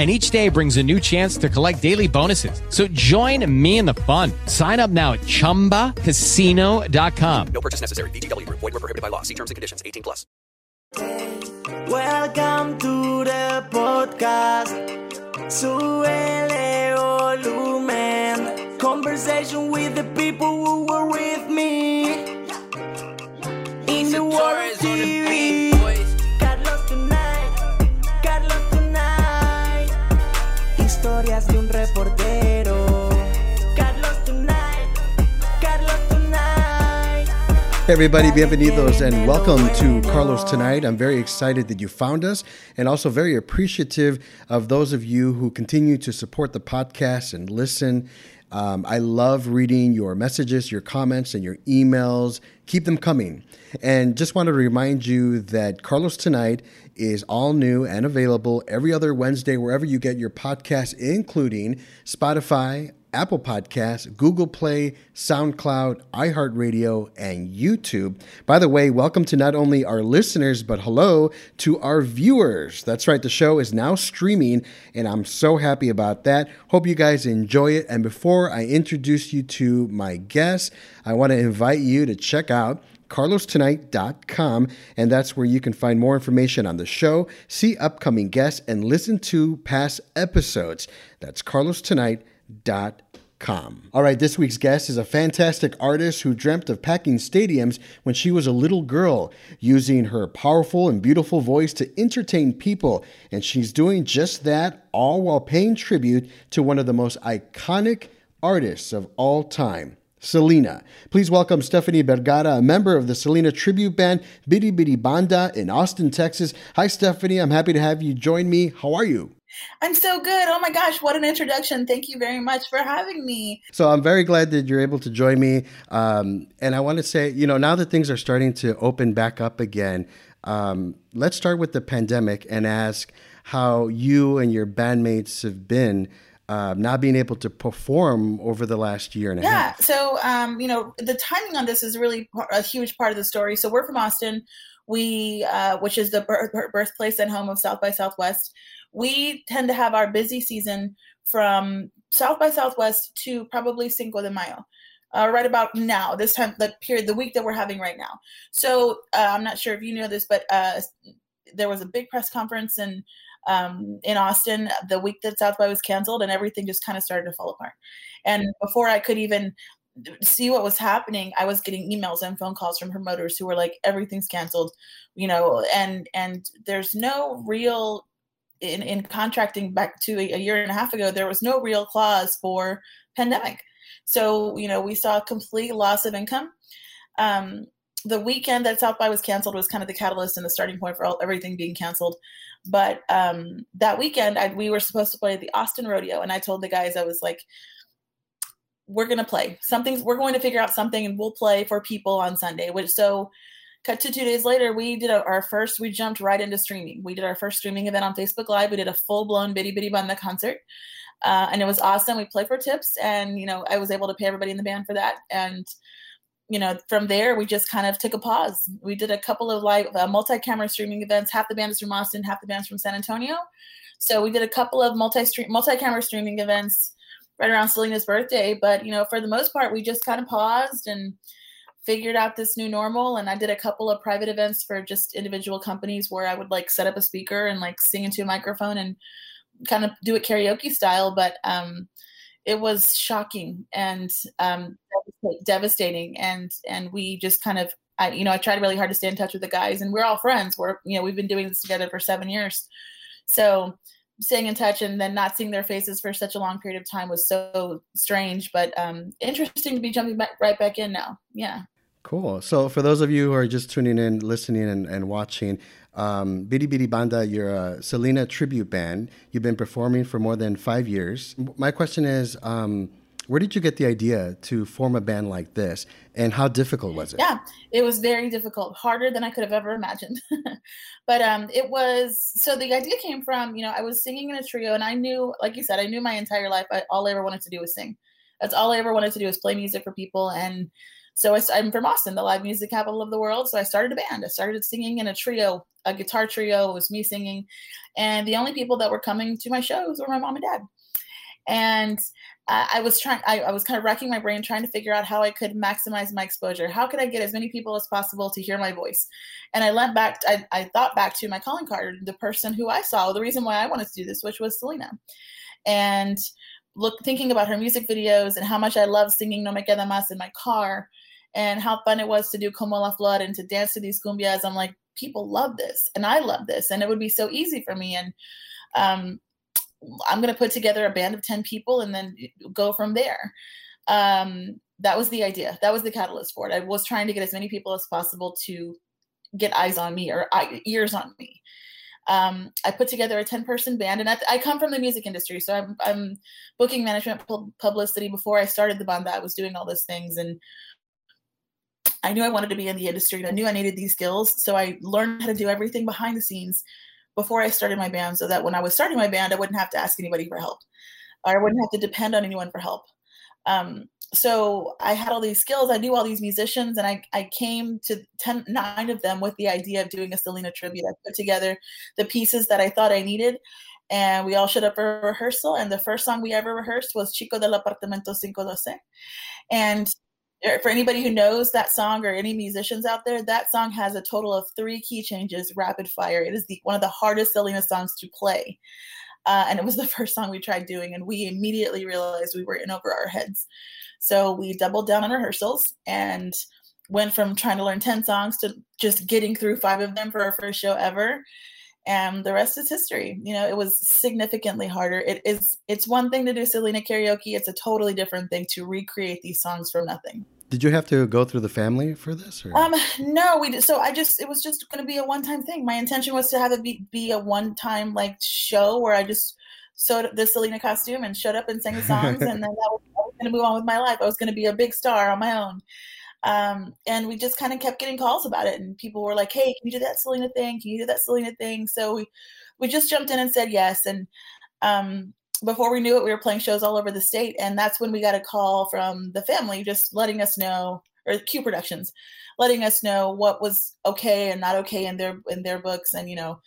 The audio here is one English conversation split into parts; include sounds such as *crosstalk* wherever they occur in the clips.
and each day brings a new chance to collect daily bonuses. So join me in the fun. Sign up now at ChumbaCasino.com. No purchase necessary. VGW. Void were prohibited by law. See terms and conditions. 18 plus. Welcome to the podcast. Suele volumen. Conversation with the people who were with me. In the world everybody, bienvenidos and welcome to Carlos Tonight. I'm very excited that you found us and also very appreciative of those of you who continue to support the podcast and listen. Um, I love reading your messages, your comments, and your emails. Keep them coming. And just want to remind you that Carlos Tonight is all new and available every other Wednesday, wherever you get your podcasts, including Spotify, Apple Podcasts, Google Play, SoundCloud, iHeartRadio, and YouTube. By the way, welcome to not only our listeners, but hello to our viewers. That's right, the show is now streaming, and I'm so happy about that. Hope you guys enjoy it. And before I introduce you to my guests, I want to invite you to check out carlostonight.com and that's where you can find more information on the show, see upcoming guests and listen to past episodes. That's carlostonight.com. All right, this week's guest is a fantastic artist who dreamt of packing stadiums when she was a little girl, using her powerful and beautiful voice to entertain people, and she's doing just that all while paying tribute to one of the most iconic artists of all time. Selena. Please welcome Stephanie Vergara, a member of the Selena tribute band Bidi Bidi Banda in Austin, Texas. Hi, Stephanie. I'm happy to have you join me. How are you? I'm so good. Oh my gosh, what an introduction. Thank you very much for having me. So I'm very glad that you're able to join me. Um, and I want to say, you know, now that things are starting to open back up again, um, let's start with the pandemic and ask how you and your bandmates have been uh, not being able to perform over the last year and a Yeah. half. Yeah. So, um, you know, the timing on this is really a huge part of the story. So we're from Austin, we, uh, which is the birth- birth- birthplace and home of South by Southwest. We tend to have our busy season from South by Southwest to probably Cinco de Mayo. Uh, right about now, this time, the period, the week that we're having right now. So uh, I'm not sure if you know this, but uh, there was a big press conference and um, in Austin the week that South by was canceled, and everything just kind of started to fall apart. And before I could even see what was happening, I was getting emails and phone calls from promoters who were like, "Everything's canceled," you know, and and there's no real in, in contracting back to a, a year and a half ago, there was no real clause for pandemic. So, you know, we saw a complete loss of income. Um, the weekend that South by was canceled was kind of the catalyst and the starting point for all, everything being canceled. But um, that weekend, I, we were supposed to play the Austin Rodeo, and I told the guys, I was like, "We're gonna play something. We're going to figure out something, and we'll play for people on Sunday." Which so, cut to two days later, we did our first. We jumped right into streaming. We did our first streaming event on Facebook Live. We did a full blown Bidi Bidi Banda concert, uh, and it was awesome. We played for tips, and you know, I was able to pay everybody in the band for that, and you know, from there, we just kind of took a pause. We did a couple of live uh, multi-camera streaming events. Half the band is from Austin, half the band's from San Antonio. So we did a couple of multi-stream, multi-camera streaming events right around Selena's birthday. But you know, for the most part, we just kind of paused and figured out this new normal. And I did a couple of private events for just individual companies where I would like set up a speaker and like sing into a microphone and kind of do it karaoke style. But um, it was shocking and um, devastating and and we just kind of I, you know, I tried really hard to stay in touch with the guys, and we're all friends. We're, you know, we've been doing this together for seven years. So staying in touch and then not seeing their faces for such a long period of time was so strange, but um, interesting to be jumping back right back in now. Yeah. Cool. So, for those of you who are just tuning in, listening, and, and watching, um, Bidi Bidi Banda, you're a Selena tribute band. You've been performing for more than five years. My question is, um, where did you get the idea to form a band like this, and how difficult was it? Yeah, it was very difficult, harder than I could have ever imagined. *laughs* but um, it was so the idea came from you know I was singing in a trio, and I knew, like you said, I knew my entire life I, all I ever wanted to do was sing. That's all I ever wanted to do was play music for people, and so I, I'm from Austin, the live music capital of the world. So I started a band. I started singing in a trio, a guitar trio. It was me singing, and the only people that were coming to my shows were my mom and dad. And I was trying, I, I, was kind of racking my brain trying to figure out how I could maximize my exposure. How could I get as many people as possible to hear my voice? And I went back, I, I thought back to my calling card, the person who I saw, the reason why I wanted to do this, which was Selena. And look, thinking about her music videos and how much I love singing No Me Queda Más in my car and how fun it was to do Como la Flor and to dance to these cumbias. I'm like, people love this and I love this. And it would be so easy for me. And, um, I'm going to put together a band of 10 people and then go from there. Um, that was the idea. That was the catalyst for it. I was trying to get as many people as possible to get eyes on me or ears on me. Um, I put together a 10 person band and I, I, come from the music industry. So I'm, I'm booking management publicity before I started the band I was doing all those things. And I knew I wanted to be in the industry and I knew I needed these skills. So I learned how to do everything behind the scenes before I started my band so that when I was starting my band, I wouldn't have to ask anybody for help. Or I wouldn't have to depend on anyone for help. Um, so I had all these skills. I knew all these musicians, and I, I came to ten, nine of them with the idea of doing a Selena tribute. I put together the pieces that I thought I needed, and we all showed up for rehearsal. And the first song we ever rehearsed was Chico del Apartamento 512. And for anybody who knows that song or any musicians out there, that song has a total of three key changes rapid fire. It is the one of the hardest Selena songs to play. Uh, and it was the *laughs* first song we tried doing, and we immediately realized we were in over our heads. So we doubled down on rehearsals and went from trying to learn 10 songs to just getting through five of them for our first show ever and the rest is history. You know it was significantly harder. It is it's one thing to do selena karaoke. It's a totally different thing to recreate these songs from nothing. Did you have to go through the family for this or? um no we did so i just it was just going to be a one-time thing. My intention was to have it be, be a one-time like show where i just sewed the selena costume and showed up and sang the songs *laughs* and then that was, I was going to move on with my life. I was going to be a big star on my own um, and we just kind of kept getting calls about it, and people were like, "Hey, can you do that Selena thing? Can you do that Selena thing?" So we we just jumped in and said yes. And um, before we knew it, we were playing shows all over the state, and that's when we got a call from the family, just letting us know, or Q Productions, letting us know what was okay and not okay in their in their books, and you know.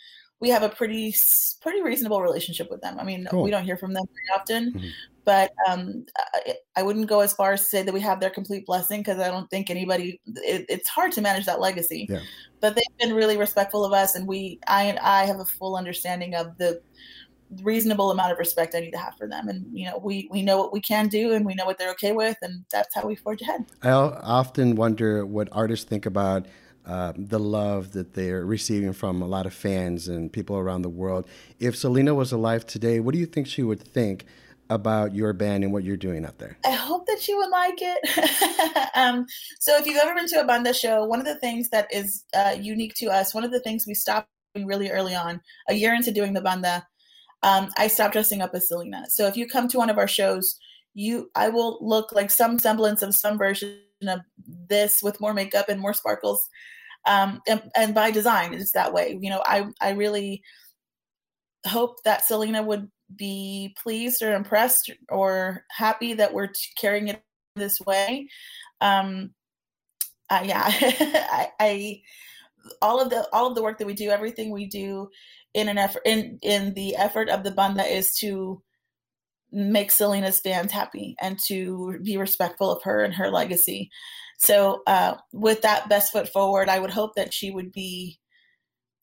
We have a pretty pretty reasonable relationship with them. I mean, cool. we don't hear from them very often, mm-hmm but um, I, I, wouldn't go as far as to say that we have their complete blessing because I don't think anybody. It, it's hard to manage that legacy, yeah. but they've been really respectful of us, and we, I and I have a full understanding of the reasonable amount of respect I need to have for them, and you know, we we know what we can do, and we know what they're okay with, and that's how we forge ahead. I often wonder what artists think about. Uh, the love that they're receiving from a lot of fans and people around the world. If Selena was alive today, what do you think she would think about your band and what you're doing out there? I hope that she would like it. *laughs* um, so, if you've ever been to a banda show, one of the things that is uh, unique to us, one of the things we stopped doing really early on, a year into doing the banda, um, I stopped dressing up as Selena. So, if you come to one of our shows, you, I will look like some semblance of some version of this with more makeup and more sparkles. Um, and, and by design, it's that way. You know, I, I really hope that Selena would be pleased or impressed or happy that we're carrying it this way. Um, uh, yeah, *laughs* I, I, all of the all of the work that we do, everything we do in an effort in in the effort of the banda is to make Selena's fans happy and to be respectful of her and her legacy. So, uh, with that best foot forward, I would hope that she would be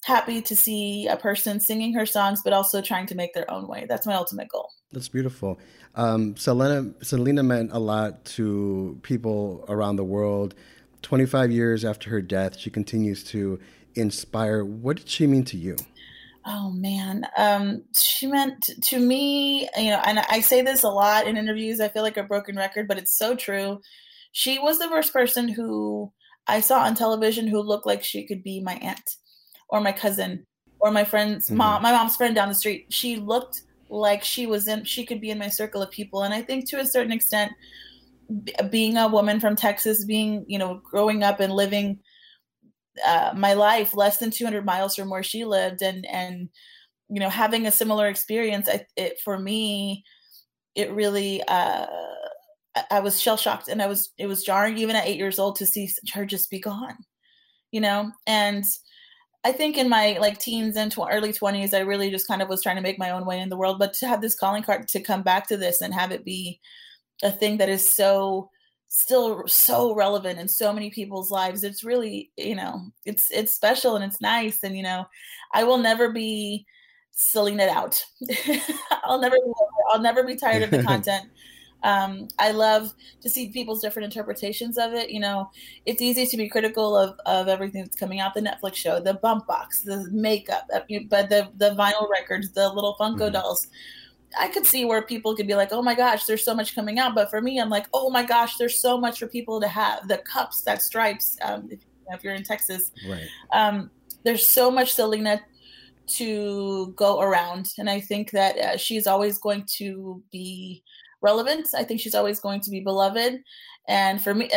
happy to see a person singing her songs, but also trying to make their own way. That's my ultimate goal. That's beautiful. Um, Selena, Selena meant a lot to people around the world. 25 years after her death, she continues to inspire. What did she mean to you? Oh man, um, she meant to me, you know, and I say this a lot in interviews. I feel like a broken record, but it's so true. She was the first person who I saw on television who looked like she could be my aunt or my cousin or my friend's mm-hmm. mom, my mom's friend down the street. She looked like she was in, she could be in my circle of people. And I think to a certain extent, b- being a woman from Texas, being, you know, growing up and living uh, my life less than 200 miles from where she lived and, and, you know, having a similar experience, I, it, for me, it really, uh, I was shell shocked and I was, it was jarring even at eight years old to see her just be gone, you know? And I think in my like teens and tw- early 20s, I really just kind of was trying to make my own way in the world. But to have this calling card to come back to this and have it be a thing that is so, still so relevant in so many people's lives, it's really, you know, it's, it's special and it's nice. And, you know, I will never be selling it out. *laughs* I'll never, I'll never be tired of the *laughs* content um, I love to see people's different interpretations of it. You know, it's easy to be critical of, of everything that's coming out the Netflix show, the bump box, the makeup, uh, but the the vinyl records, the little Funko mm-hmm. dolls. I could see where people could be like, "Oh my gosh, there's so much coming out," but for me, I'm like, "Oh my gosh, there's so much for people to have." The cups, that stripes. Um, if, if, you're in Texas, right? Um, there's so much Selena to go around, and I think that uh, she's always going to be relevant. I think she's always going to be beloved. And for me,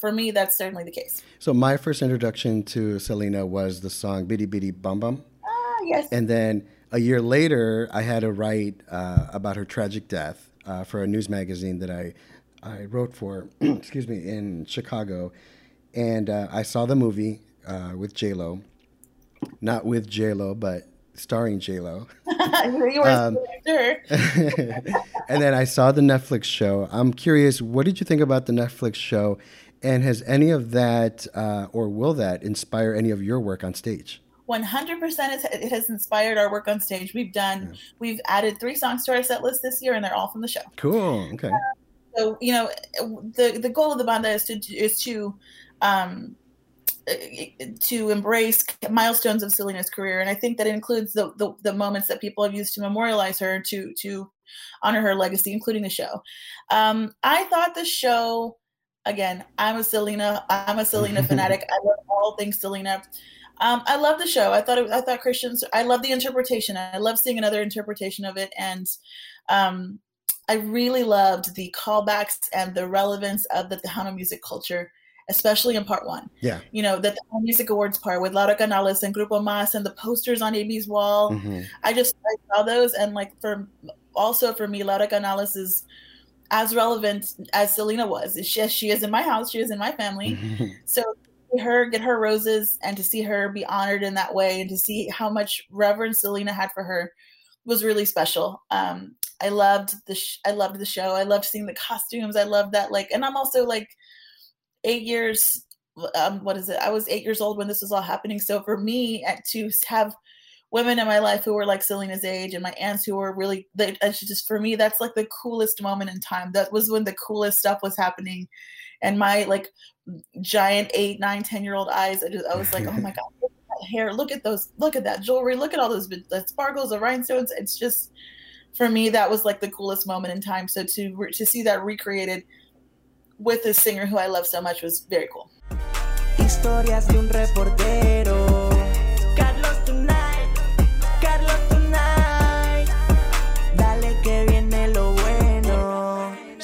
for me, that's certainly the case. So my first introduction to Selena was the song "Bidi Bidi Bom Bom." Ah, yes. And then a year later, I had to write uh, about her tragic death uh, for a news magazine that I I wrote for. *clears throat* excuse me, in Chicago, and uh, I saw the movie uh, with J Lo, not with J Lo, but starring J Lo. *laughs* *laughs* um, *laughs* and then I saw the Netflix show. I'm curious, what did you think about the Netflix show? And has any of that, uh, or will that inspire any of your work on stage? 100% it has inspired our work on stage. We've done, yeah. we've added three songs to our set list this year, and they're all from the show. Cool. Okay. Uh, so you know, the the goal of the banda is to is to um, to embrace milestones of Selena's career, and I think that includes the, the, the moments that people have used to memorialize her to to honor her legacy, including the show. Um, I thought the show, again, I'm a Selena, I'm a Selena *laughs* fanatic. I love all things Selena. Um, I love the show. I thought it, I thought Christians. I love the interpretation. I love seeing another interpretation of it, and um, I really loved the callbacks and the relevance of the Tejano music culture especially in part one. Yeah. You know, the Music Awards part with Laura Canales and Grupo Mazz and the posters on Amy's wall. Mm-hmm. I just I saw those and like for also for me, Laura Canales is as relevant as Selena was. She, she is in my house, she is in my family. Mm-hmm. So her get her roses and to see her be honored in that way and to see how much reverence Selena had for her was really special. Um, I loved the sh- I loved the show. I loved seeing the costumes. I loved that like and I'm also like eight years um, what is it i was eight years old when this was all happening so for me at, to have women in my life who were like selena's age and my aunts who were really they, just for me that's like the coolest moment in time that was when the coolest stuff was happening and my like giant eight nine ten year old eyes I, just, I was like oh my *laughs* god look at that hair look at those look at that jewelry look at all those the sparkles the rhinestones it's just for me that was like the coolest moment in time so to to see that recreated with this singer who I love so much was very cool. Historias de un reportero.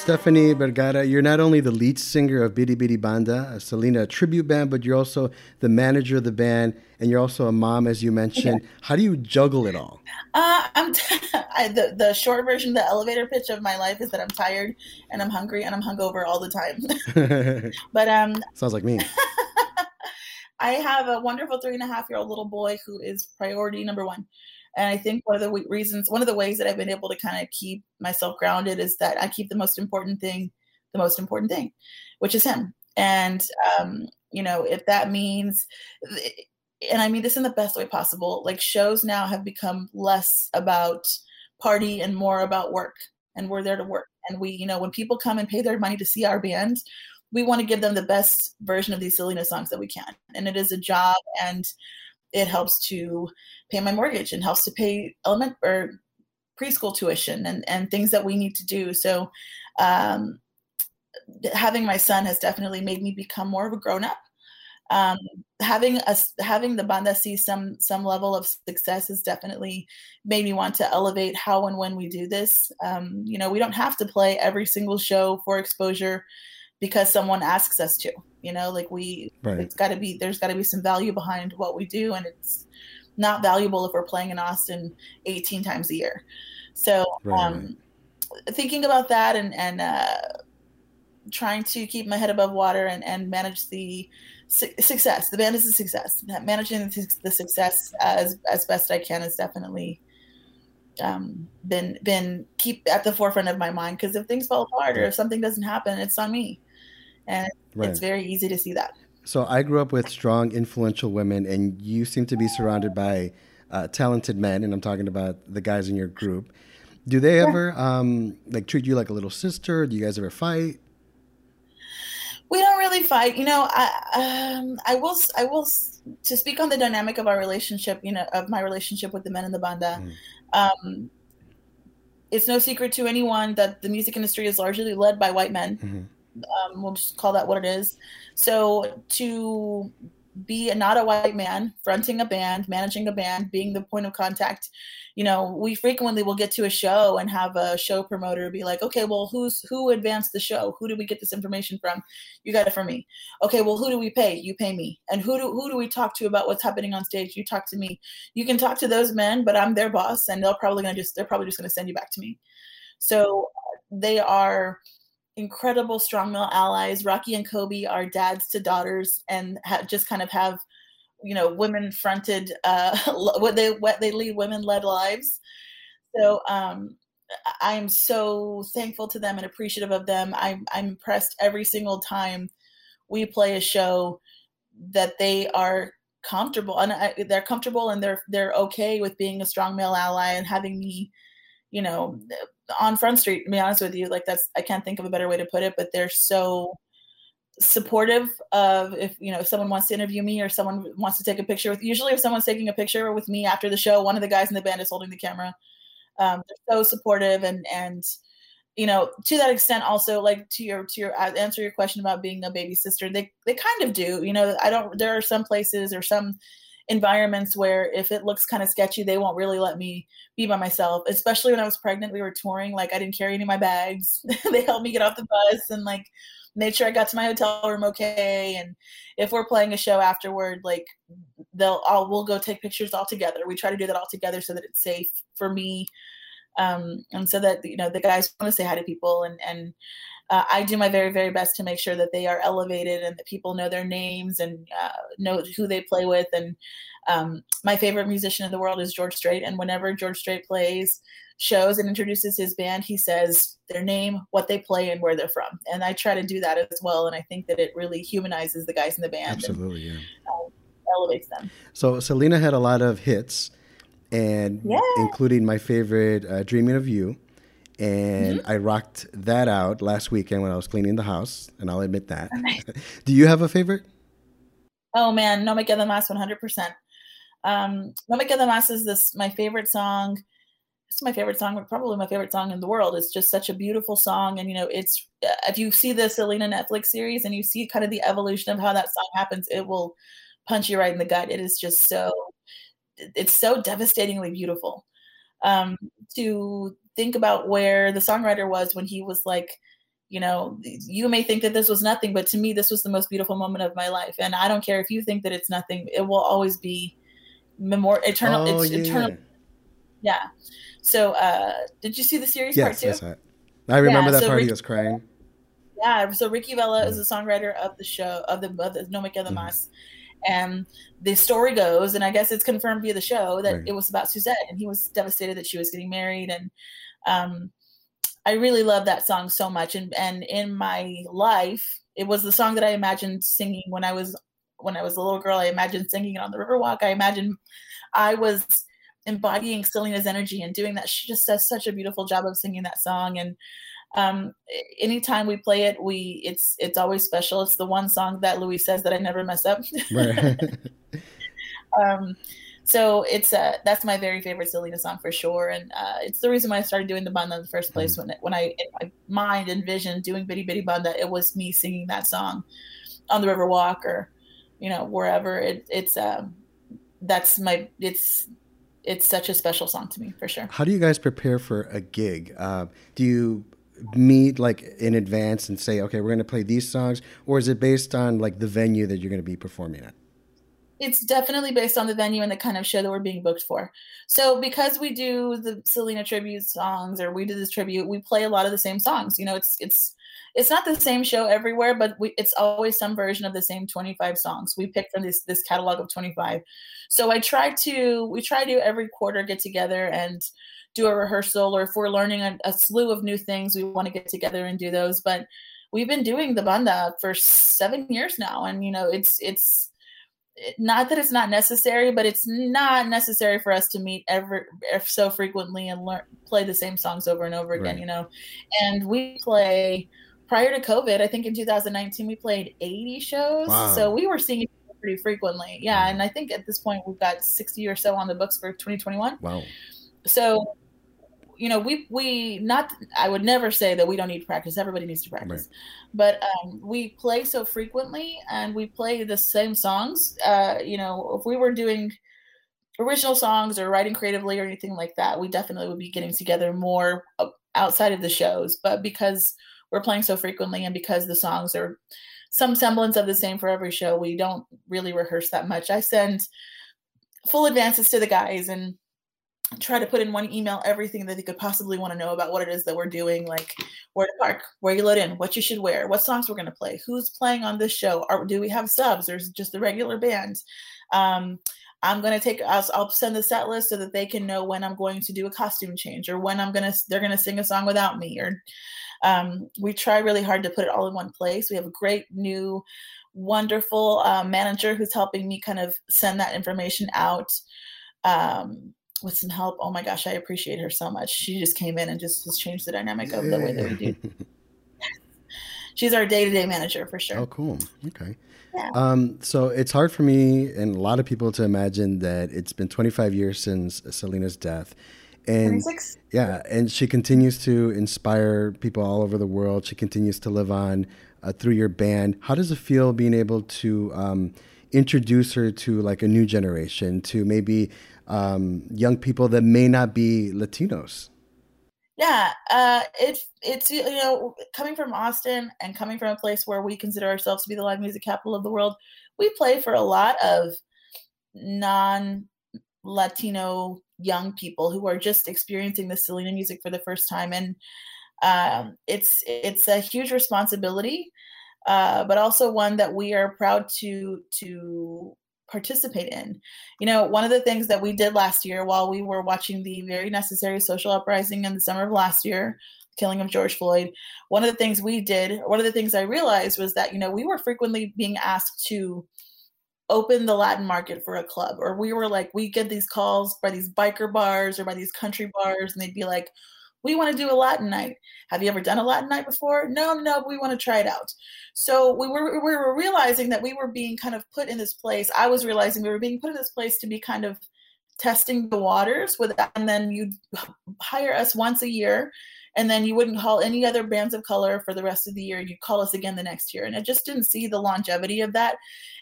Stephanie Vergara, you're not only the lead singer of Bidi Bidi Banda, a Selena tribute band, but you're also the manager of the band, and you're also a mom, as you mentioned. Yeah. How do you juggle it all? Uh, I'm t- *laughs* I, the the short version, the elevator pitch of my life is that I'm tired and I'm hungry and I'm hungover all the time. *laughs* but um, sounds like me. *laughs* I have a wonderful three and a half year old little boy who is priority number one. And I think one of the reasons, one of the ways that I've been able to kind of keep myself grounded is that I keep the most important thing, the most important thing, which is him. And um, you know, if that means and I mean this in the best way possible, like shows now have become less about party and more about work. And we're there to work. And we, you know, when people come and pay their money to see our band, we want to give them the best version of these silliness songs that we can. And it is a job and it helps to pay my mortgage and helps to pay element or preschool tuition and, and things that we need to do. So um, having my son has definitely made me become more of a grown up. Um, having us having the banda see some some level of success has definitely made me want to elevate how and when we do this. Um, you know, we don't have to play every single show for exposure because someone asks us to. You know, like we Right. it's got to be there's got to be some value behind what we do, and it's not valuable if we're playing in Austin 18 times a year. So Right, um, thinking about that and and uh, trying to keep my head above water and and manage the su- success. The band is a success. Managing the, the success as as best I can is definitely um, been been keep at the forefront of my mind because if things fall apart or if something doesn't happen, it's on me, and Right. it's very easy to see that. So I grew up with strong, influential women, and you seem to be surrounded by uh, talented men, and I'm talking about the guys in your group. Do they ever um, like treat you like a little sister? Do you guys ever fight? we don't really fight you know i um i will i will to speak on the dynamic of our relationship you know of my relationship with the men in the banda um it's no secret to anyone that the music industry is largely led by white men um, we'll just call that what it is. So to be a, not a white man fronting a band managing a band being the point of contact you know we frequently will get to a show and have a show promoter be like okay well who's who advanced the show? Who did we get this information from? You got it from me. Okay well who do we pay? You pay me. And who do who do we talk to about what's happening on stage? You talk to me. You can talk to those men but i'm their boss and they're probably gonna just they're probably just gonna send you back to me. So they are incredible strong male allies rocky and kobe are dads to daughters and ha- just kind of have you know women fronted uh *laughs* what they what they lead women led lives so um I am so thankful to them and appreciative of them. I'm I'm impressed every single time we play a show that they are comfortable and I, they're comfortable and they're they're okay with being a strong male ally and having me, you know, on Front Street. To be honest with you, like that's I can't think of a better way to put it, but they're so supportive of if you know if someone wants to interview me or someone wants to take a picture with usually if someone's taking a picture with me after the show one of the guys in the band is holding the camera um, they're so supportive and and you know to that extent also like to your to your uh, answer your question about being a baby sister they they kind of do you know i don't there are some places or some environments where if it looks kind of sketchy they won't really let me be by myself. Especially when i was pregnant we were touring like i didn't carry any of my bags. *laughs* They helped me get off the bus and like made sure i got to my hotel room okay. And if we're playing a show afterward like they'll all we'll go take pictures all together. We try to do that all together so that it's safe for me. Um, and so that you know the guys want to say hi to people and and uh, I do my very very best to make sure that they are elevated and that people know their names and uh, know who they play with. And um, my favorite musician in the world is George Strait. And whenever George Strait plays shows and introduces his band he says their name what they play and where they're from. And I try to do that as well. And I think that it really humanizes the guys in the band and Absolutely, yeah. elevates them. So Selena had a lot of hits, and Yeah. including my favorite, uh, "Dreaming of You," and Mm-hmm. I rocked that out last weekend when I was cleaning the house, and I'll admit that. *laughs* *laughs* Do you have a favorite? Oh man, No Me Queda Más, 100%. Um, no Me Queda Más is this my favorite song. It's my favorite song, but probably my favorite song in the world. It's just such a beautiful song, and you know, it's uh, if you see the Selena Netflix series and you see kind of the evolution of how that song happens, it will punch you right in the gut. It is just so, it's so devastatingly beautiful. Um, to think about where the songwriter was when he was like, you know, you may think that this was nothing, but to me, this was the most beautiful moment of my life. And I don't care if you think that it's nothing; it will always be memor eternal. oh it's yeah, eternal. yeah. So, uh, did you see the series part two? yes. I, I remember Yeah, that so part. he was crying. Yeah, so Ricky Vela is the songwriter of the show of the, of the No Me Queda Mm-hmm. And the story goes, and I guess it's confirmed via the show that Right. it was about Suzette, and he was devastated that she was getting married. And um, I really love that song so much. And and in my life, it was the song that I imagined singing when I was when I was a little girl. I imagined singing it on the Riverwalk. I imagined I was embodying Selena's energy and doing that. She just does such a beautiful job of singing that song. And um, anytime we play it, we it's it's always special. It's the one song that Louis says that I never mess up. Right. *laughs* um, so it's uh that's my very favorite Selena song for sure, and uh, it's the reason why I started doing the banda in the first place. When it, when I in my mind envisioned doing Bidi Bidi Banda, it was me singing that song on the River Walk or you know wherever. It, it's um that's my it's it's such a special song to me for sure. How do you guys prepare for a gig? Uh, do you meet like in advance and say, okay, we're going to play these songs, or is it based on like the venue that you're going to be performing at? It's definitely based on the venue and the kind of show that we're being booked for. So because we do the Selena tribute songs or we do this tribute, we play a lot of the same songs. You know, it's it's it's not the same show everywhere, but we, it's always some version of the same 25 songs. We pick from this this catalog of 25. So I try to we try to every quarter get together and do a rehearsal, or if we're learning a, a slew of new things, we want to get together and do those. But we've been doing the banda for seven years now, and you know it's it's not that it's not necessary, but it's not necessary for us to meet ever so frequently and learn play the same songs over and over again. Right. You know, and we play prior to COVID. I think in 2019 we played 80 shows, Wow. so we were seeing pretty frequently. Yeah, and I think at this point we've got 60 or so on the books for 2021 Wow. so you know we we not i would never say that we don't need to practice. Everybody needs to practice. But um, we play so frequently and we play the same songs. Uh, you know if we were doing original songs or writing creatively or anything like that we definitely would be getting together more uh, outside of the shows. But because we're playing so frequently and because the songs are some semblance of the same for every show we don't really rehearse that much. I send full advances to the guys and try to put in one email everything that they could possibly want to know about what it is that we're doing, like where to park, where you load in, what you should wear, what songs we're going to play, who's playing on this show, or do we have subs or is just the regular band? Um, I'm going to take, I'll, I'll send the set list so that they can know when I'm going to do a costume change or when I'm going to, they're going to sing a song without me. Or um, we try really hard to put it all in one place. We have a great new, wonderful uh, manager who's helping me kind of send that information out. Um, with some help. Oh my gosh, I appreciate her so much. She just came in and just has changed the dynamic of the way that we do. *laughs* She's our day to day manager for sure. Oh, cool. Okay. Yeah. Um, so it's hard for me and a lot of people to imagine that it's been 25 years since Selena's death. And 26? yeah, and she continues to inspire people all over the world. She continues to live on uh, through your band. How does it feel being able to um, introduce her to like a new generation, to maybe um, young people that may not be Latinos? Yeah, uh, it, it's, you know, coming from Austin and coming from a place where we consider ourselves to be the live music capital of the world, we play for a lot of non Latino young people who are just experiencing the Selena music for the first time. And um, it's, it's a huge responsibility, uh, but also one that we are proud to, to participate in. You know, one of the things that we did last year while we were watching the very necessary social uprising in the summer of last year, the killing of George Floyd, one of the things we did, one of the things I realized was that, you know, we were frequently being asked to open the Latin market for a club, or we were like, we get these calls by these biker bars or by these country bars, and they'd be like, we want to do a Latin night. Have you ever done a Latin night before? No, no, we want to try it out. So we were we were realizing that we were being kind of put in this place. I was realizing we were being put in this place to be kind of testing the waters with that, and then you'd hire us once a year, and then you wouldn't call any other bands of color for the rest of the year. You'd call us again the next year, and I just didn't see the longevity of that.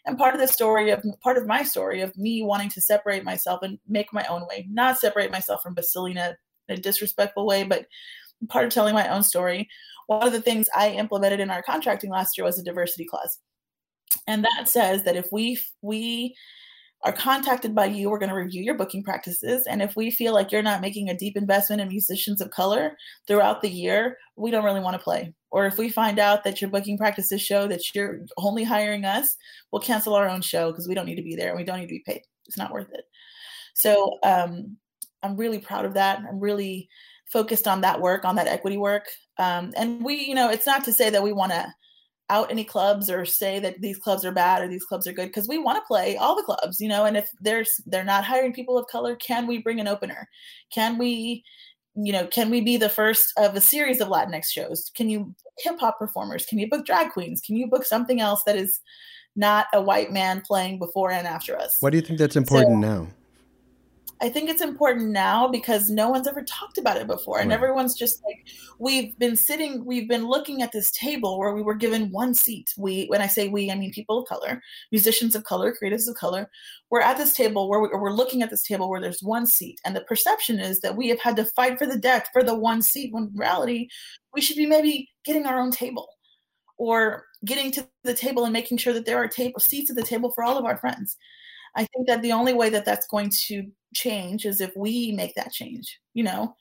And part of the story of part of my story of me wanting to separate myself and make my own way, not separate myself from Basilina a disrespectful way, but part of telling my own story. One of the things I implemented in our contracting last year was a diversity clause. And that says that if we we are contacted by you, we're going to review your booking practices. And if we feel like you're not making a deep investment in musicians of color throughout the year, we don't really want to play. Or if we find out that your booking practices show that you're only hiring us, we'll cancel our own show because we don't need to be there and we don't need to be paid. It's not worth it. So um, I'm really proud of that. I'm really focused on that work, on that equity work. Um, and we, you know, it's not to say that we want to out any clubs or say that these clubs are bad or these clubs are good because we want to play all the clubs, you know. And if there's they're not hiring people of color, can we bring an opener? Can we you know, can we be the first of a series of Latinx shows? Can you hip hop performers? Can you book drag queens? Can you book something else that is not a white man playing before and after us? Why do you think that's important So- now? I think it's important now because no one's ever talked about it before. And Right. everyone's just like, we've been sitting, we've been looking at this table where we were given one seat. We, when I say we, I mean people of color, musicians of color, creatives of color. We're at this table where we, or we're looking at this table where there's one seat. And the perception is that we have had to fight for the deck for the one seat when in reality, we should be maybe getting our own table or getting to the table and making sure that there are table seats at the table for all of our friends. I think that the only way that that's going to change is if we make that change, you know.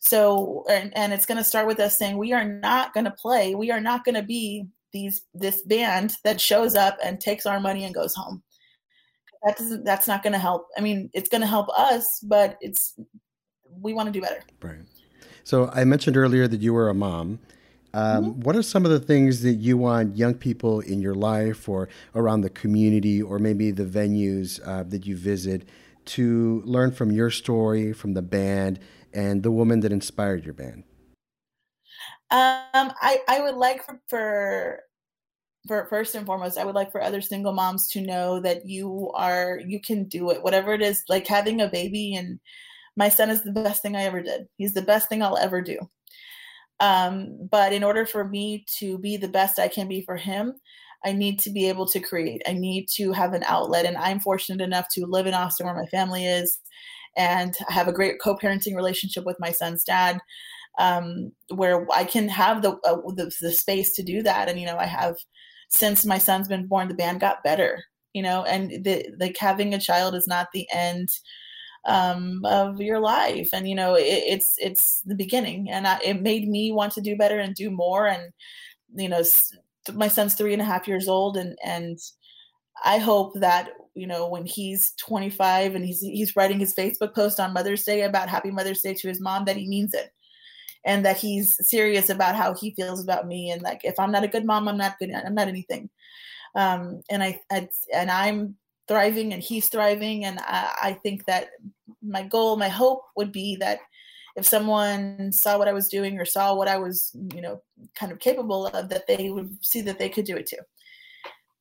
So and, and it's going to start with us saying we are not going to play, we are not going to be these this band that shows up and takes our money and goes home. That doesn't that's not going to help. I mean, it's going to help us, but it's we want to do better. Right. So I mentioned earlier that you were a mom. Um, What are some of the things that you want young people in your life or around the community or maybe the venues uh, that you visit to learn from your story, from the band, and the woman that inspired your band? Um, I I would like for, for for first and foremost, I would like for other single moms to know that you are you can do it. Whatever it is, like having a baby and my son is the best thing I ever did. He's the best thing I'll ever do. Um, but in order for me to be the best I can be for him, I need to be able to create. I need to have an outlet. And I'm fortunate enough to live in Austin where my family is and I have a great co-parenting relationship with my son's dad um, where I can have the, uh, the the space to do that. And you know, I have since my son's been born, the band got better. You know, and the like having a child is not the end um, of your life. And you know, it, it's it's the beginning, and I, it made me want to do better and do more. And you know, my son's three and a half years old, and and I hope that you know when he's 25 and he's he's writing his Facebook post on Mother's Day about Happy Mother's Day to his mom that he means it. And that he's serious about how he feels about me. And like if I'm not a good mom I'm not good I'm not anything. Um and I, I and I'm thriving and he's thriving. And I, I think that my goal my hope would be that if someone saw what I was doing or saw what I was you know kind of capable of that they would see that they could do it too.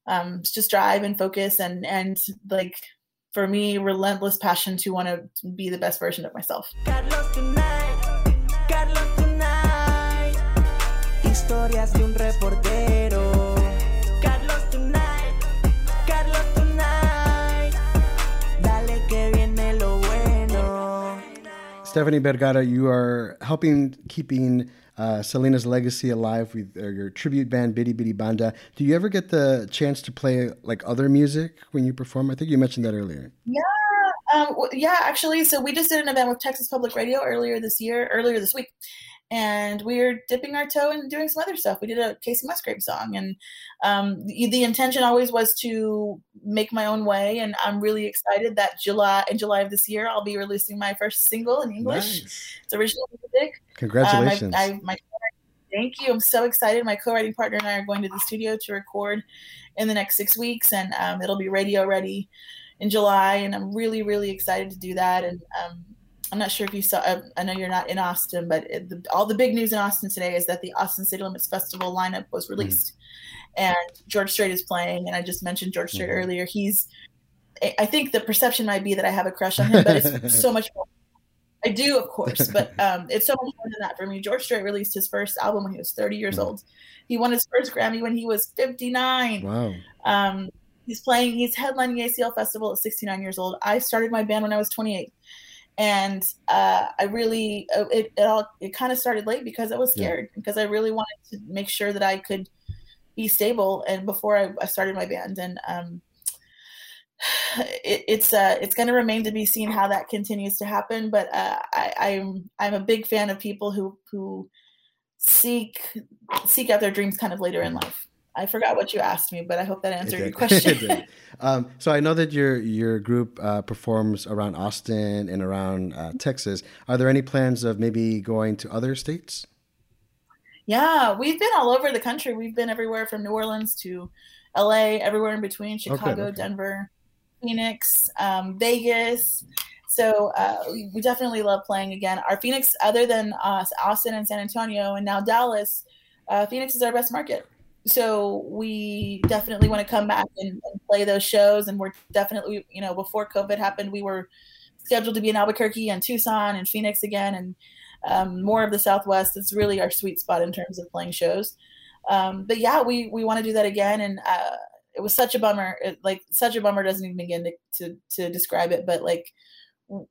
Um, just drive and focus and and like for me relentless passion to want to be the best version of myself. Tonight, Tonight. Stephanie Vergara, you are helping keeping uh, Selena's legacy alive with uh, your tribute band, Bidi Bidi Banda. Do you ever get the chance to play like other music when you perform? I think you mentioned that earlier. Yeah, um, yeah. Actually, so we just did an event with Texas Public Radio earlier this year, earlier this week, and we're dipping our toe and doing some other stuff. We did a Kacey Musgrave song, and um, the, the intention always was to make my own way. And I'm really excited that July in July of this year, I'll be releasing my first single in English. It's original music. Congratulations. Um, I, I, my, thank you. I'm so excited. My co-writing partner and I are going to the studio to record in the next six weeks, and um, it'll be radio ready in July. And I'm really, really excited to do that. And um, I'm not sure if you saw. I, I know you're not in Austin, but it, the, all the big news in Austin today is that the Austin City Limits Festival lineup was released, and George Strait is playing. And I just mentioned George Strait Mhm. earlier. He's. I- think the perception might be that I have a crush on him, but it's *laughs* so much more. I do, of course, *laughs* but um, it's so much more than that for me. George Strait released his first album when he was 30 years Mhm. old. He won his first Grammy when he was 59. wow. Um, he's playing, he's headlining the ACL Festival at 69 years old. I started my band when I was 28. And uh, I really, uh, it, it all, it kind of started late because I was Yeah. scared because I really wanted to make sure that I could be stable. And before I, I started my band, and um, *sighs* it, it's uh, it's going to remain to be seen how that continues to happen. But uh, I, I'm I'm a big fan of people who who seek seek out their dreams kind of later in life. I forgot what you asked me, but I hope that answered your *laughs* question. Um, so I know that your your group uh, performs around Austin and around uh, Texas. Are there any plans of maybe going to other states? Yeah, we've been all over the country. We've been everywhere from New Orleans to LA, everywhere in between, Chicago, okay. Denver, Phoenix, um, Vegas, So uh, we, definitely love playing again. Our Phoenix, other than us, Austin and San Antonio, and now Dallas, uh, Phoenix is our best market. So we definitely want to come back and, and play those shows. And we're definitely, you know, before COVID happened, we were scheduled to be in Albuquerque and Tucson and Phoenix again, and um, more of the Southwest. It's really our sweet spot in terms of playing shows. Um, but yeah, we we want to do that again, and uh, it was such a bummer. It, like such a bummer doesn't even begin to, to to describe it. But like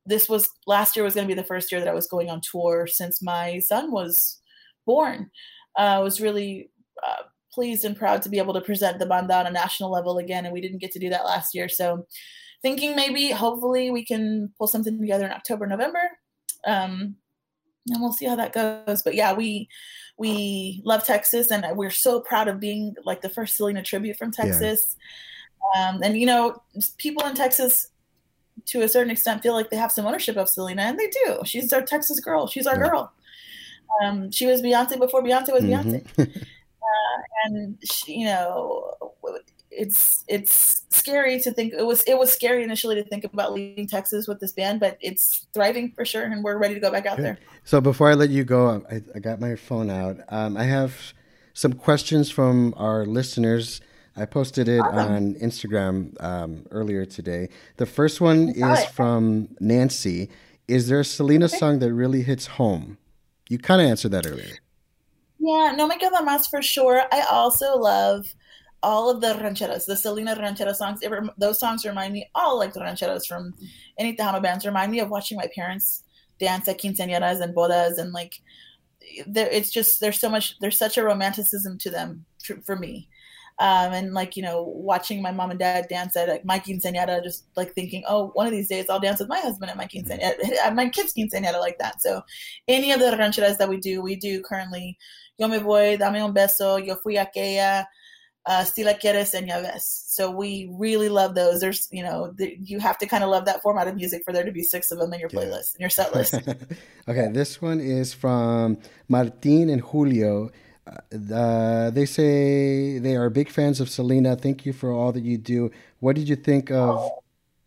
this was last year was going to be the first year that I was going on tour since my son was born. Uh, I was really uh, pleased and proud to be able to present the banda on a national level again, and we didn't get to do that last year. So thinking maybe hopefully we can pull something together in October, November. Um, and we'll see how that goes. But yeah, we we love Texas, and we're so proud of being like the first Selena tribute from Texas. Yeah. Um, and you know, people in Texas, to a certain extent, feel like they have some ownership of Selena, and they do. She's our Texas girl. She's our yeah. girl. Um, she was Beyonce before Beyonce was mm-hmm. Beyonce. *laughs* and you know, it's it's scary to think it was it was scary initially to think about leaving Texas with this band, but it's thriving for sure, and we're ready to go back out there. So before I let you go, I, I got my phone out. Um, I have some questions from our listeners. I posted it awesome. on Instagram um, earlier today. The first one is it. from Nancy. Is there a Selena okay. song that really hits home? You kind of answered that earlier. Yeah, No Me Queda Más for sure. I also love all of the rancheras, the Selena ranchera songs, it, those songs remind me all like the rancheras from any Tejano bands. Remind me of watching my parents dance at quinceañeras and bodas, and like it's just there's so much there's such a romanticism to them for, for me. Um, and like you know, watching my mom and dad dance at like my quinceañera, just like thinking, oh, one of these days I'll dance with my husband at my quinceañera, at my kids' quinceañera like that. So, any of the rancheras that we do, we do currently. Yo me voy, dame un beso, yo fui aquella, uh, Si la quieres en ves. So we really love those. There's, you know, the, you have to kind of love that format of music for there to be six of them in your playlist, in your set list. *laughs* okay, this one is from Martin and Julio. Uh, they say they are big fans of Selena. Thank you for all that you do. What did you think of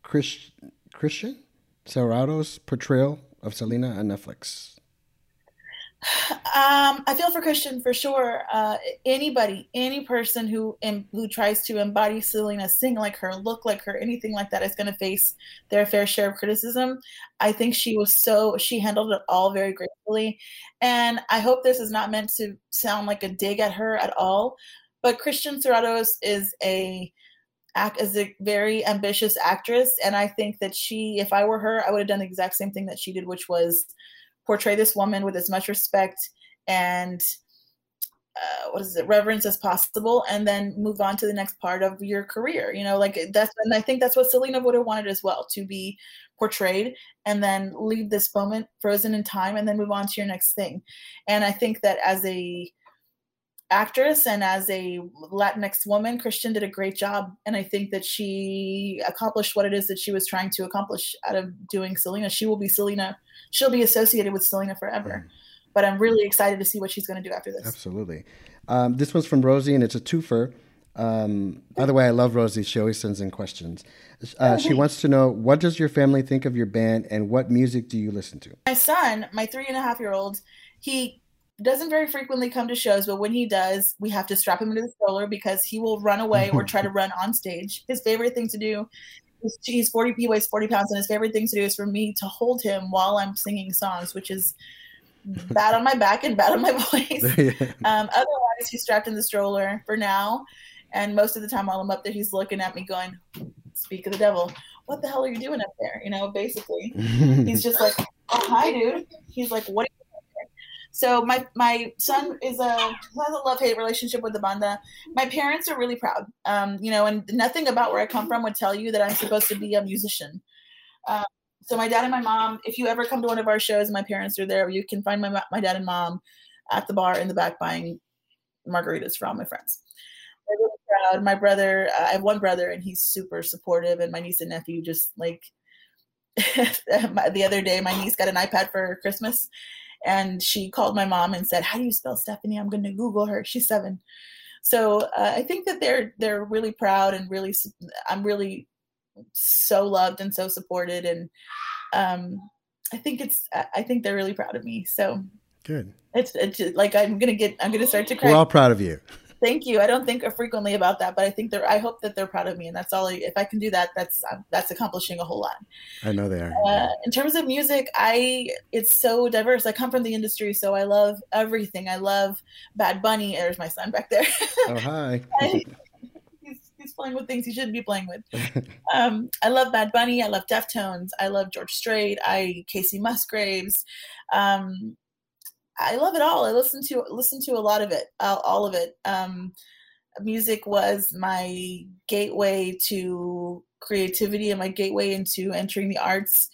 Chris, Christian Serratos' portrayal of Selena on Netflix? Um, I feel for Christian for sure. Uh, anybody, any person who who tries to embody Selena, sing like her, look like her, anything like that is going to face their fair share of criticism. I think she was so she handled it all very gracefully, and I hope this is not meant to sound like a dig at her at all. But Christian Serratos is a act as a very ambitious actress, and I think that she, if I were her, I would have done the exact same thing that she did, which was portray this woman with as much respect and uh, what is it reverence as possible and then move on to the next part of your career you know like that's and i think that's what selena would have wanted as well to be portrayed and then leave this moment frozen in time and then move on to your next thing. And i think that as a actress and as a Latinx woman, Christian did a great job. And I think that she accomplished what it is that she was trying to accomplish out of doing Selena. She will be Selena. She'll be associated with Selena forever. Mm. But I'm really excited to see what she's going to do after this. Absolutely. Um, this one's from Rosie, and it's a twofer. Um, by the way, I love Rosie. She always sends in questions. Uh, oh, she wants to know what does your family think of your band, and what music do you listen to? My son, my three and a half year old, he doesn't very frequently come to shows, but when he does, we have to strap him into the stroller because he will run away or try to *laughs* run on stage. His favorite thing to do is he's 40 he weighs 40 pounds and his favorite thing to do is for me to hold him while I'm singing songs, which is bad on my back and bad on my *laughs* voice. *laughs* um, otherwise, he's strapped in the stroller for now. And most of the time while I'm up there, he's looking at me going, speak of the devil, what the hell are you doing up there? You know, basically, he's just like, oh, hi, dude. He's like, what so my my son is a has a love hate relationship with the banda. My parents are really proud, um, you know, and nothing about where I come from would tell you that I'm supposed to be a musician. Um, so my dad and my mom, if you ever come to one of our shows, my parents are there. You can find my my dad and mom at the bar in the back buying margaritas for all my friends. They're really proud. My brother, uh, I have one brother, and he's super supportive, and my niece and nephew just like. *laughs* the other day, my niece got an iPad for Christmas, and she called my mom and said, "How do you spell Stephanie? I'm going to Google her. She's seven. So uh, I think that they're they're really proud and really I'm really so loved and so supported and um, I think it's I think they're really proud of me. So Good. it's it's like I'm gonna get I'm gonna start to cry. We're all proud of you. Thank you. I don't think frequently about that, but I think they're I hope that they're proud of me, and that's all. I, if I can do that, that's um, that's accomplishing a whole lot. I know they are. Uh, in terms of music, I it's so diverse. I come from the industry, so I love everything. I love Bad Bunny. There's my son back there. oh, *laughs* hi. he's, he's playing with things he shouldn't be playing with. *laughs* Um, I love Bad Bunny. I love Deftones. I love George Strait. I Kacey Musgraves. Um, I love it all. I listen to listen to a lot of it, uh, all of it. Um, music was my gateway to creativity and my gateway into entering the arts.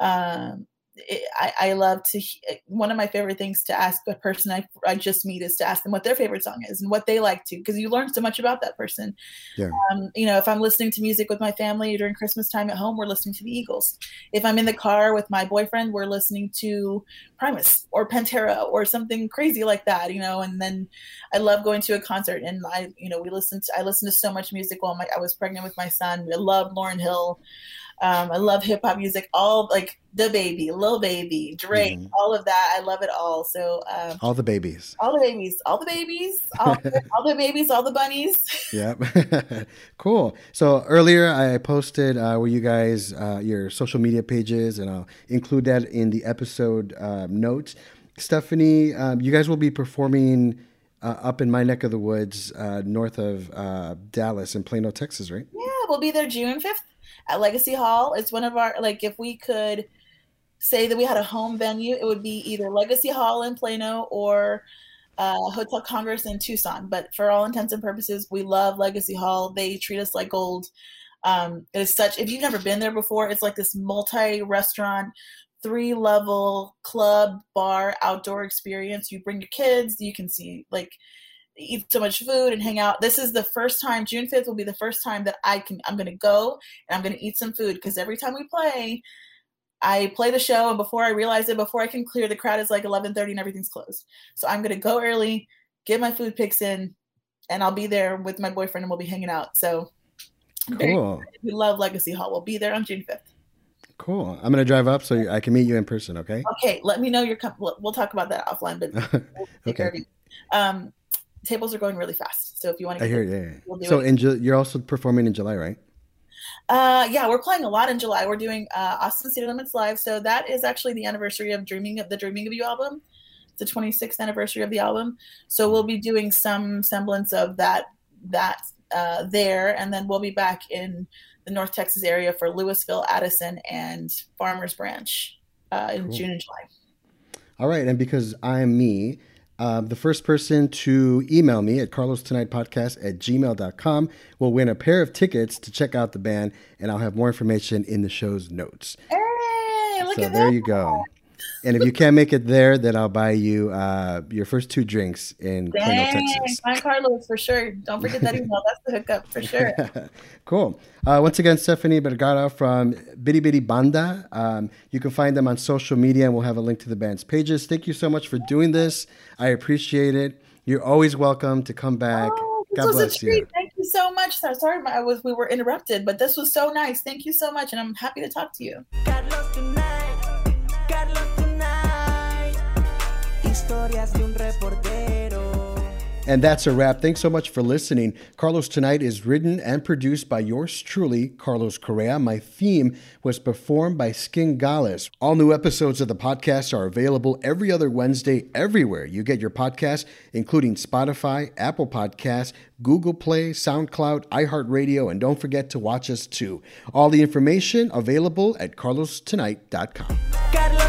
Um, I, I love to. he- One of my favorite things to ask a person I, I just meet is to ask them what their favorite song is and what they like to, because you learn so much about that person. Yeah. Um, you know, if I'm listening to music with my family during Christmas time at home, we're listening to the Eagles. If I'm in the car with my boyfriend, we're listening to Primus or Pantera or something crazy like that, you know. And then I love going to a concert, and I, you know, we listen To, I listen to so much music while my I was pregnant with my son. I love Lauryn Hill. Um, I love hip hop music, all like the baby, Lil Baby, Drake, Mhm. all of that. I love it all. So um, All the babies. all the babies, all the babies, all, *laughs* all the babies, all the bunnies. Yep. *laughs* cool. So earlier I posted uh, where you guys uh, your social media pages, and I'll include that in the episode um, notes. Stephanie, um, you guys will be performing uh, up in my neck of the woods, uh, north of uh, Dallas in Plano, Texas, right? Yeah, we'll be there June 5th at Legacy Hall. It's one of our, like, if we could say that we had a home venue, it would be either Legacy Hall in Plano or uh, Hotel Congress in Tucson. But for all intents and purposes, we love Legacy Hall. They treat us like gold. Um, it is such, if you've never been there before, it's like this multi restaurant, three level club, bar, outdoor experience. You bring your kids, you can see, like, eat so much food and hang out. This is the first time June 5th will be the first time that I can I'm going to go and I'm going to eat some food because every time we play I play the show and before I realize it before I can clear the crowd is like 11:30 and everything's closed. So I'm going to go early, get my food picks in and I'll be there with my boyfriend and we'll be hanging out. So Cool. we love Legacy Hall. We'll be there on June 5th. Cool. I'm gonna drive up so I can meet you in person. Okay. Okay, let me know your com- we'll talk about that offline but *laughs* we'll take care of Okay. Um tables are going really fast. So if you want to I hear you. Yeah. We'll So it. in Ju- you're also performing in July, right? Uh, yeah, we're playing a lot in July. We're doing uh, Austin City Limits live, so that is actually the anniversary of Dreaming of the Dreaming of You album. It's the 26th anniversary of the album, so we'll be doing some semblance of that that uh, there, and then we'll be back in the North Texas area for Lewisville, Addison, and Farmers Branch uh, in Cool. June and July. All right, and because I'm me, um, the first person to email me at carlos tonight podcast at gmail.com will win a pair of tickets to check out the band, and I'll have more information in the show's notes. Hey, look so at there that! you go. And if you can't make it there, then I'll buy you uh, your first two drinks in Plano, Dang, Texas. my Carlos for sure. Don't forget that email. That's the hookup for sure. *laughs* cool. Uh, once again, Stephanie Vergara from Bidi Bidi Banda. Um, you can find them on social media, and we'll have a link to the band's pages. Thank you so much for doing this. I appreciate it. You're always welcome to come back. Oh, this God was bless a treat. you. Thank you so much. So- Sorry, I was we were interrupted, but this was so nice. Thank you so much, and I'm happy to talk to you. And that's a wrap. Thanks so much for listening. Carlos Tonight is written and produced by yours truly, Carlos Correa. My theme was performed by Skin Gales. All new episodes of the podcast are available every other Wednesday everywhere you get your podcasts, including Spotify, Apple Podcasts, Google Play, SoundCloud, iHeartRadio, and don't forget to watch us too. All the information available at carlostonight.com. Carlos.